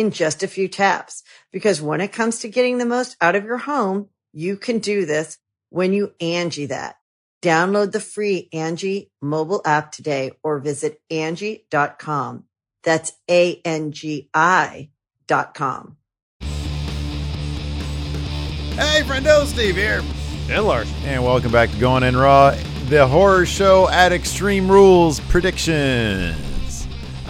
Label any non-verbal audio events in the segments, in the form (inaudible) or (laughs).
in just a few taps. Because when it comes to getting the most out of your home, you can do this when you Angie that. Download the free Angie mobile app today or visit Angie.com. That's A-N-G-I dot com. Hey, friendo, Steve here. And Lars. And welcome back to Going In Raw, the horror show at Extreme Rules Predictions.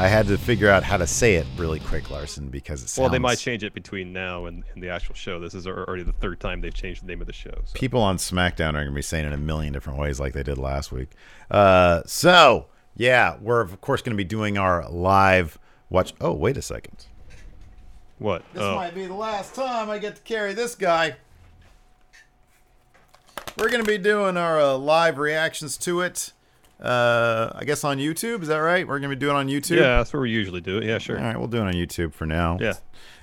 I had to figure out how to say it really quick, Larson, because it sounds. Well, they might change it between now and, and the actual show. This is already the third time they've changed the name of the show. So. People on SmackDown are going to be saying it in a million different ways, like they did last week. Uh, so, yeah, we're of course going to be doing our live watch. Oh, wait a second. What? This oh. might be the last time I get to carry this guy. We're going to be doing our uh, live reactions to it uh, I guess on YouTube. Is that right? We're gonna be doing it on YouTube. Yeah, that's where we usually do it. Yeah, sure. All right, we'll do it on YouTube for now. Yeah.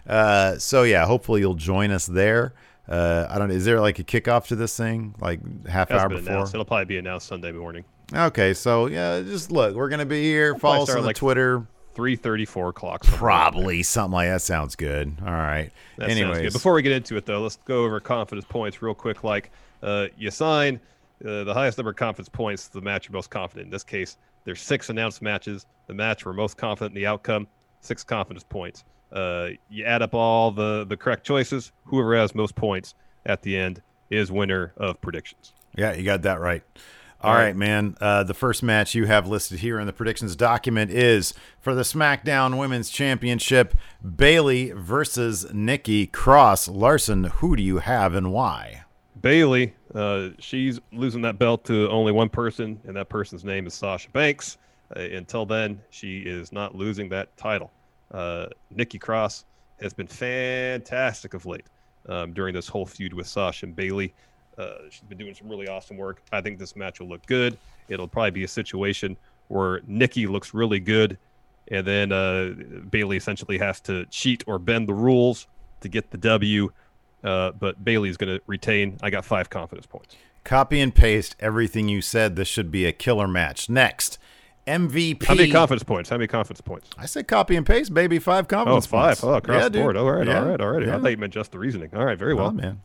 Uh, so yeah, hopefully you'll join us there. Uh, I don't. Is there like a kickoff to this thing, like half hour before? announced. It'll probably be announced Sunday morning. Okay, so yeah, just look. We're gonna be here. Follow us on like Twitter. Three thirty, four o'clock. Probably something like that. Sounds good. All right. That Anyways. Before we get into it, though, let's go over confidence points real quick. Like, uh, you sign uh, the highest number of confidence points, the match you're most confident. In this case, there's six announced matches. The match we're most confident in the outcome, six confidence points. Uh, you add up all the the correct choices. Whoever has most points at the end is winner of predictions. Yeah, you got that right. All right. man. Uh, the first match you have listed here in the predictions document is for the SmackDown Women's Championship Bayley versus Nikki Cross. Larson, who do you have and why? Bayley, uh, she's losing that belt to only one person, and that person's name is Sasha Banks. Uh, until then, she is not losing that title. Uh, Nikki Cross has been fantastic of late um, during this whole feud with Sasha and Bayley. Uh, she's been doing some really awesome work. I think this match will look good. It'll probably be a situation where Nikki looks really good, and then uh, Bayley essentially has to cheat or bend the rules to get the W. Uh, but is going to retain. I got five confidence points. Copy and paste everything you said. This should be a killer match. Next, MVP. How many confidence points? How many confidence points? I said copy and paste, baby. Five confidence oh, five. points. Oh, across yeah, the board. All right, yeah. all right, all right. Yeah. I thought you meant just the reasoning. All right, very well. Oh, man.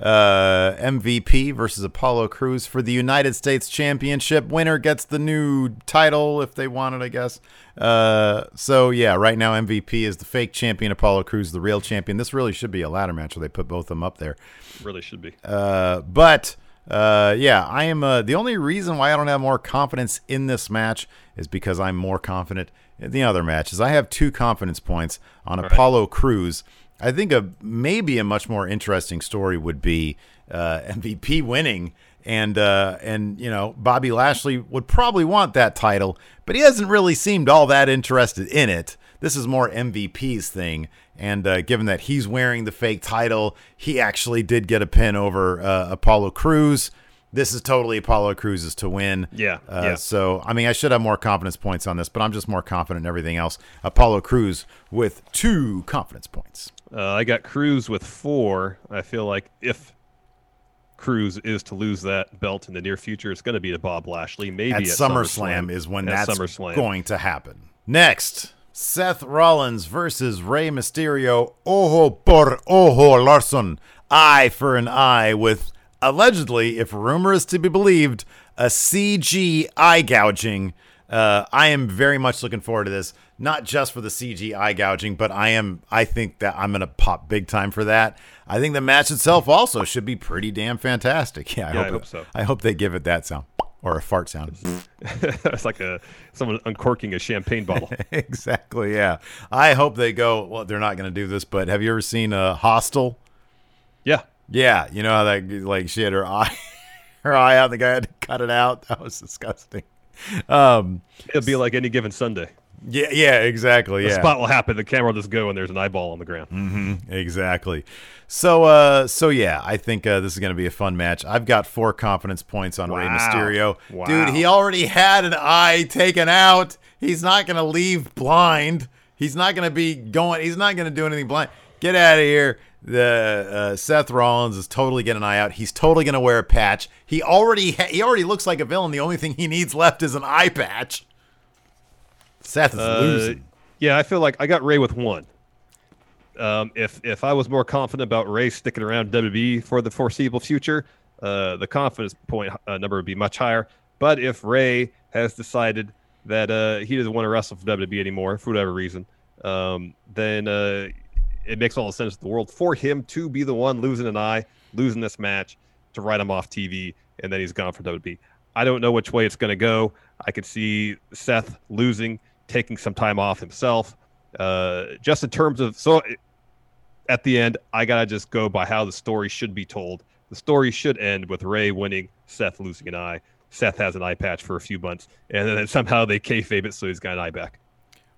Uh, MVP versus Apollo Crews for the United States Championship. Winner gets the new title if they want it, I guess. Uh, so yeah, right now MVP is the fake champion. Apollo Crews, the real champion. This really should be a ladder match where they put both of them up there. Really should be. Uh, but uh, yeah, I am. Uh, the only reason why I don't have more confidence in this match is because I'm more confident in the other matches. I have two confidence points on All Apollo right. Crews. I think a maybe a much more interesting story would be uh, (laughs) MVP winning, and uh, and you know Bobby Lashley would probably want that title, but he hasn't really seemed all that interested in it. This is more MVP's thing, and uh, given that he's wearing the fake title, he actually did get a pin over uh, Apollo Crews. This is totally Apollo Crews's to win. Yeah, uh, yeah. So I mean, I should have more confidence points on this, but I'm just more confident in everything else. Apollo Crews with two confidence points. Uh, I got Crews with four. I feel like if Crews is to lose that belt in the near future, it's going to be to Bob Lashley. Maybe at, at SummerSlam, is when at that's SummerSlam. going to happen. Next, Seth Rollins versus Rey Mysterio. Ojo por ojo, Larson. Eye for an eye with allegedly, if rumor is to be believed, a CG eye gouging. Uh, I am very much looking forward to this, not just for the CG eye gouging, but I am. I think that I'm gonna pop big time for that. I think the match itself also should be pretty damn fantastic. (laughs) Yeah, I, Yeah, I hope, hope so. I hope they give it that sound or a fart sound. (laughs) it's like a someone uncorking a champagne bottle. (laughs) exactly. Yeah. I hope they go. Well, they're not going to do this, but have you ever seen a Hostel? yeah. Yeah, you know how that like she had her eye, (laughs) her eye out. The guy had to cut it out. That was disgusting. Um, It'll be like any given Sunday. Yeah, yeah, exactly. The Yeah, spot will happen. The camera will just go, and there's an eyeball on the ground. exactly. So, uh, so yeah, I think uh, this is going to be a fun match. I've got four confidence points on Rey Wow. Mysterio. Wow. Dude, he already had an eye taken out. He's not going to leave blind. He's not going to be going. He's not going to do anything blind. Get out of here. The uh, Seth Rollins is totally getting an eye out. He's totally going to wear a patch. He already ha- he already looks like a villain. The only thing he needs left is an eye patch. Seth is Uh, losing. yeah, I feel like I got Rey with one. Um, if if I was more confident about Rey sticking around WWE for the foreseeable future, uh, the confidence point uh, number would be much higher. But if Rey has decided that uh, he doesn't want to wrestle for WWE anymore for whatever reason, um, then uh, it makes all the sense in the world for him to be the one losing an eye, losing this match, to write him off TV, and then he's gone for WWE. I don't know which way it's going to go. I could see Seth losing, taking some time off himself. Uh, just in terms of so, at the end, I gotta just go by how the story should be told. The story should end with Rey winning, Seth losing an eye. Seth has an eye patch for a few months, and then somehow they kayfabe it so he's got an eye back.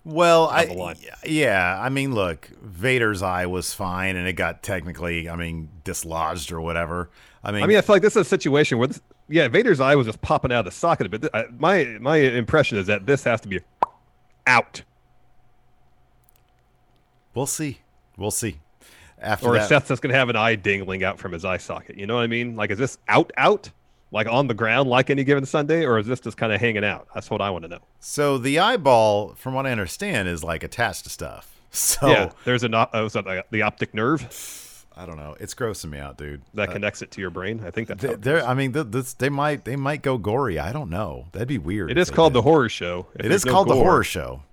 Well, I yeah, I mean, look, Vader's eye was fine, and it got technically, I mean, dislodged or whatever. I mean, I mean, I feel like this is a situation where, this, yeah, Vader's eye was just popping out of the socket. But th- I, my my impression is that this has to be out, we'll see, we'll see. After or that, Seth's just gonna have an eye dangling out from his eye socket. You know what I mean? Like, is this out out, like on the ground, like any given Sunday, or is this just kind of hanging out? That's what I want to know. so the eyeball, from what I understand, is like attached to stuff. (laughs) So Yeah, there's an op- uh, so the, the optic nerve I don't know. It's grossing me out, dude. that connects it to your brain. I think that's how They, they're. I mean, this, they might, they might go gory. I don't know. That'd be weird. It is called did. the horror show. If It no called the horror show.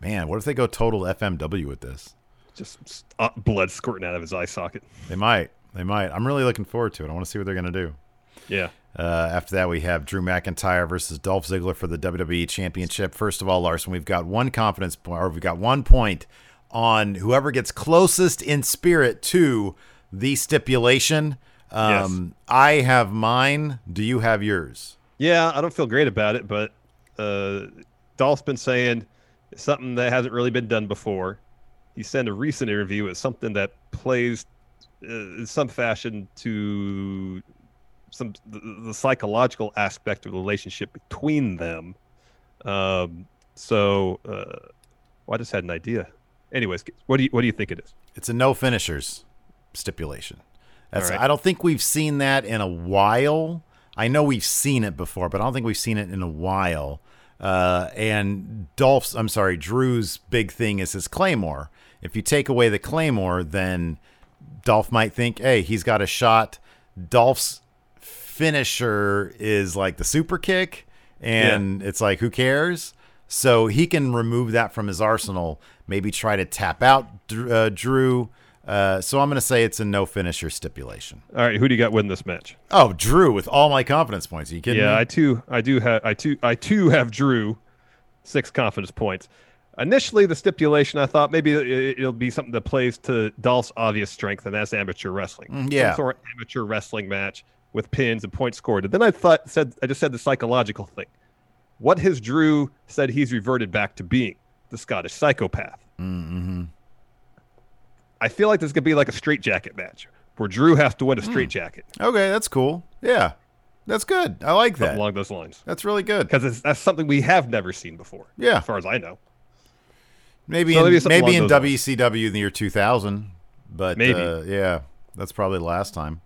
Man, what if they go total FMW with this? Just uh, blood squirting out of his eye socket. They might. They might. I'm really looking forward to it. I want to see what they're going to do. Yeah. Uh, after that, we have Drew McIntyre versus Dolph Ziggler for the WWE Championship. First of all, Larson, we've got one confidence point, or we've got one point on whoever gets closest in spirit to the stipulation. Um, I have mine. Do you have yours? Yeah, I don't feel great about it, but uh, Dolph's been saying something that hasn't really been done before. He in a recent interview it's something that plays uh, in some fashion to some the, the psychological aspect of the relationship between them. Um, so, uh, well, I just had an idea. Anyways, what do you what do you think it is? It's a no finishers stipulation. That's, right. I don't think we've seen that in a while. I know we've seen it before, but I don't think we've seen it in a while. Uh, and Dolph's, I'm sorry, Drew's big thing is his claymore. If you take away the claymore, then Dolph might think, hey, he's got a shot. Dolph's finisher is like the super kick, and it's like, who cares? So he can remove that from his arsenal. Maybe try to tap out uh, Drew. Uh, so I'm going to say it's a no finisher stipulation. All right, who do you got winning this match? Oh, Drew with all my confidence points. Are you kidding Yeah, me? I too, I do have, I too, I too have Drew six confidence points. Initially, the stipulation I thought maybe it- it'll be something that plays to Dolph's obvious strength, and that's amateur wrestling. Mm, yeah. some sort of amateur wrestling match with pins and points scored. And then I thought, said, I just said the psychological thing. What has Drew said he's reverted back to being? The Scottish psychopath. mm-hmm. I feel like this could be like a straight jacket match where Drew has to Hmm. win a straitjacket, Okay, that's cool. Yeah, that's good. I like something that. along those lines. That's really good. Because that's something we have never seen before, Yeah. as far as I know. Maybe So in, maybe in WCW in the year 2000, but Maybe. uh, yeah, that's probably the last time.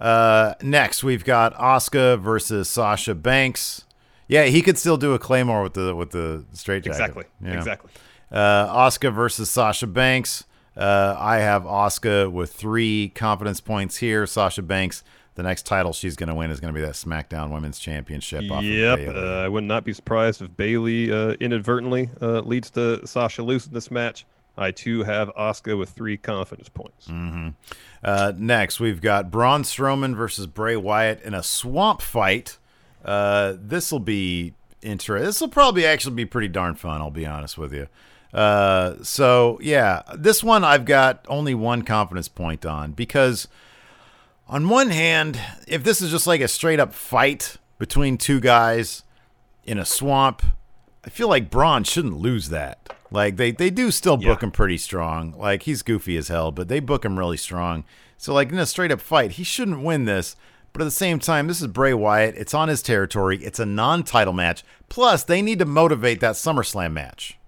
Uh, next, we've got Asuka versus Sasha Banks. Yeah, he could still do a claymore with the with the straight jacket. Exactly. Yeah. Exactly. Uh, Asuka versus Sasha Banks. Uh, I have Asuka with three confidence points here. Sasha Banks, the next title she's going to win is going to be that SmackDown Women's Championship. of Yep. Uh, I would not be surprised if Bayley uh, inadvertently uh, leads to Sasha losing this match. I too have Asuka with three confidence points. Mm-hmm. Uh, next, we've got Braun Strowman versus Bray Wyatt in a swamp fight. Uh, this will be interesting. This will probably actually be pretty darn fun. I'll be honest with you. Uh, so yeah, this one I've got only one confidence point on because on one hand, if this is just like a straight up fight between two guys in a swamp, I feel like Braun shouldn't lose that. Like they they do still book Yeah. him pretty strong. Like he's goofy as hell, but they book him really strong. So like in a straight up fight, he shouldn't win this. But at the same time, this is Bray Wyatt. It's on his territory. It's a non-title match. Plus, they need to motivate that SummerSlam match.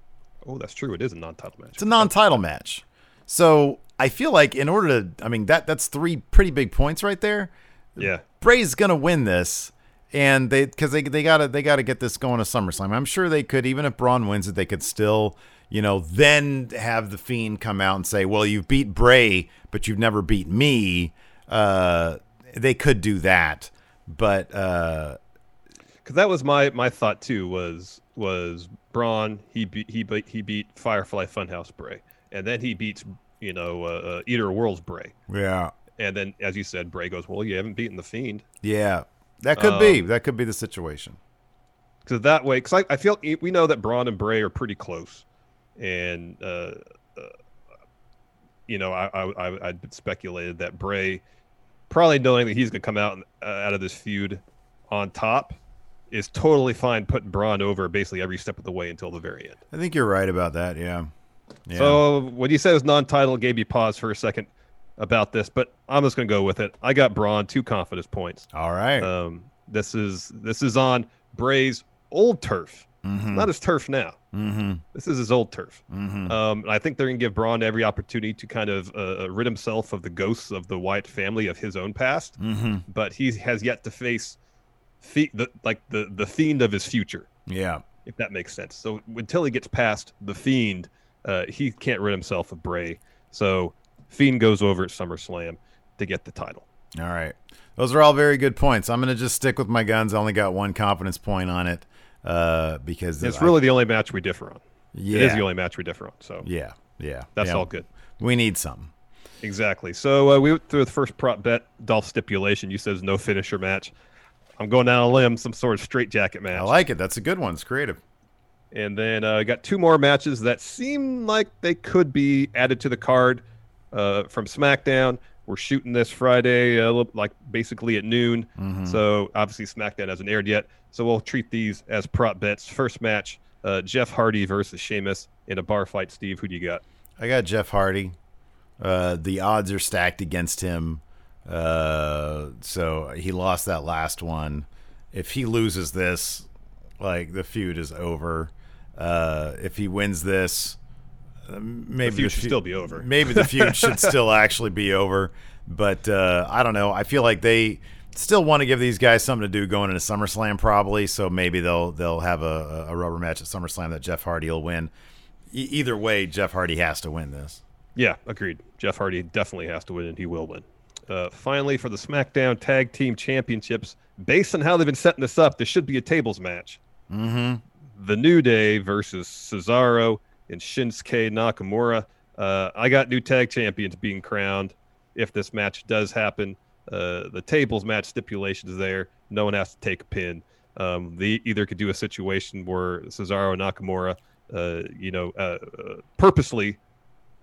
Oh, that's true. It is a non-title match. It's a non-title match. So I feel like in order to, I mean that that's three pretty big points right there. yeah. Bray's gonna win this, and they because they they gotta they gotta get this going to SummerSlam. I'm sure they could even if Braun wins it, they could still you know then have the Fiend come out and say, well, you've beat Bray, but you've never beat me. Uh, they could do that, but uh, because that was my my thought too was was Braun he beat he beat he beat Firefly Funhouse Bray and then he beats you know uh, uh, Eater of Worlds Bray. Yeah, and then as you said Bray goes well you haven't beaten the Fiend. Yeah, that could be Um, that could be the situation. because that way because I, I feel we know that Braun and Bray are pretty close. And uh, uh, you know I, I I I'd speculated that Bray probably knowing that he's gonna come out uh, out of this feud on top is totally fine putting Braun over basically every step of the way until the very end. I think you're right about that. Yeah. yeah. So when you said was non-title, gave me pause for a second about this, but I'm just gonna go with it. I got Braun two confidence points. all right. Um, this is this is on Bray's old turf, mm-hmm. not his turf now. mm-hmm. This is his old turf. Mm-hmm. Um, and I think they're gonna give Braun every opportunity to kind of uh, rid himself of the ghosts of the Wyatt family of his own past, Mm-hmm. but he has yet to face fe- the like the the fiend of his future. Yeah. if that makes sense. So until he gets past the Fiend, uh, he can't rid himself of Bray. So Fiend goes over at SummerSlam to get the title. All right. Those are all very good points. I'm going to just stick with my guns. I only got one confidence point on it uh, because It's I- really the only match we differ on. yeah, It is the only match we differ on. So yeah, yeah. that's yeah. all good. We need something. Exactly. So uh, we went through the first prop bet, Dolph stipulation. You says no finisher match. I'm going down a limb, some sort of straight jacket match. I like it. That's a good one. It's creative. And then uh, got two more matches that seem like they could be added to the card uh, from SmackDown. We're shooting this Friday, uh, like basically at noon. Mhm. So obviously SmackDown hasn't aired yet. So we'll treat these as prop bets. First match: uh, Jeff Hardy versus Sheamus in a bar fight. Steve, who do you got? I got Jeff Hardy. Uh, the odds are stacked against him. Uh, so he lost that last one. If he loses this, like the feud is over. Uh, if he wins this, uh, maybe The feud should feu- still be over. Maybe the feud (laughs) should still actually be over. But uh, I don't know. I feel like they still want to give these guys something to do going into SummerSlam, probably. So maybe they'll they'll have a, a rubber match at SummerSlam that Jeff Hardy will win. E- either way, Jeff Hardy has to win this. Yeah, agreed. Jeff Hardy definitely has to win, and he will win. Uh, finally, for the SmackDown Tag Team Championships, based on how they've been setting this up, this should be a tables match. Mm-hmm. The New Day versus Cesaro and Shinsuke Nakamura. Uh, I got new tag champions being crowned if this match does happen. Uh, the tables match stipulations there. No one has to take a pin. Um, they either could do a situation where Cesaro and Nakamura, uh, you know, uh, uh, purposely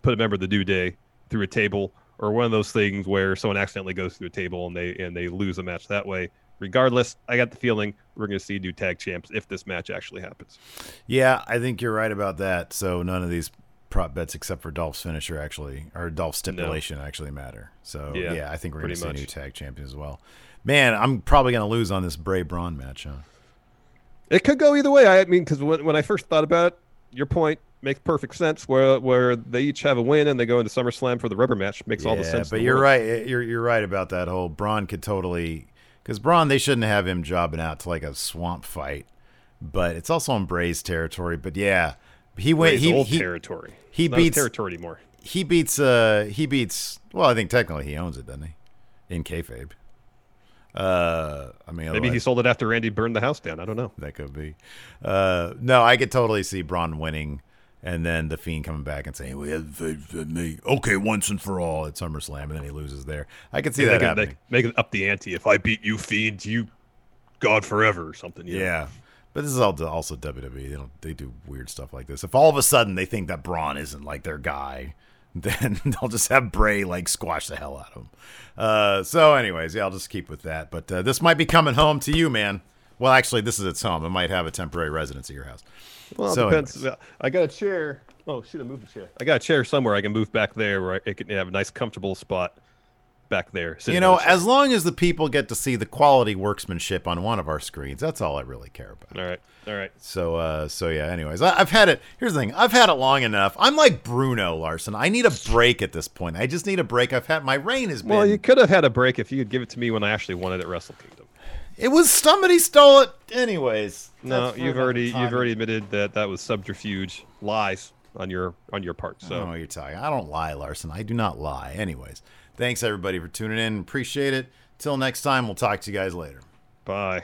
put a member of the New Day through a table, or one of those things where someone accidentally goes through a table and they and they lose a match that way. Regardless, I got the feeling we're going to see new tag champs if this match actually happens. Yeah, I think you're right about that. So none of these prop bets except for Dolph's finisher actually or Dolph's stipulation actually matter. So yeah, Yeah, I think we're going to see much. new tag champion as well. Man, I'm probably going to lose on this Bray Braun match. Huh? It could go either way. I mean, because when, when I first thought about it, your point makes perfect sense. Where where they each have a win and they go into SummerSlam for the rubber match makes all the sense. But the you're world. right. You're you're right about that whole Braun could totally because Braun they shouldn't have him jobbing out to like a swamp fight. But it's also on Bray's territory. But yeah, he went. He old he, territory. he beats- territory anymore. he beats. Uh, he beats. Well, I think technically he owns it, doesn't he? In kayfabe. Uh, I mean, Maybe he sold it after Randy burned the house down. I don't know. that could be. Uh, no, I could totally see Braun winning and then the Fiend coming back and saying, "We have faith in me." Okay, once and for all at SummerSlam, and then he loses there. I could see Yeah, that they happening. they- make it up the ante. If I beat you, Fiend, you God forever or something. you know? But this is all also WWE. They don't they do weird stuff like this. If all of a sudden they think that Braun isn't like their guy, (laughs) then they'll just have Bray like squash the hell out of him. Uh, so, anyways, yeah, I'll just keep with that. But uh, this might be coming home to you, man. Well, actually, this is its home. It might have a temporary residence at your house. Well, So depends. anyways. I got a chair. Oh, shoot, I moved the chair? I got a chair somewhere. I can move back there where I can have a nice, comfortable spot back there. sitting You know, as long as the people get to see the quality workmanship on one of our screens, that's all I really care about. All right. All right. So, uh, so yeah. Anyways, I, I've had it. Here's the thing: I've had it long enough. I'm like Bruno Larson. I need a break at this point. I just need a break. I've had my reign has been. Well, you could have had a break if you could give it to me when I actually wanted it at Wrestle Kingdom. It was somebody stole it. Anyways, No, you've already you've already admitted that that was subterfuge, lies on your on your part. I So don't know what you're talking. I don't lie, Larson. I do not lie. Anyways, thanks everybody for tuning in. Appreciate it. Till next time, we'll talk to you guys later. bye.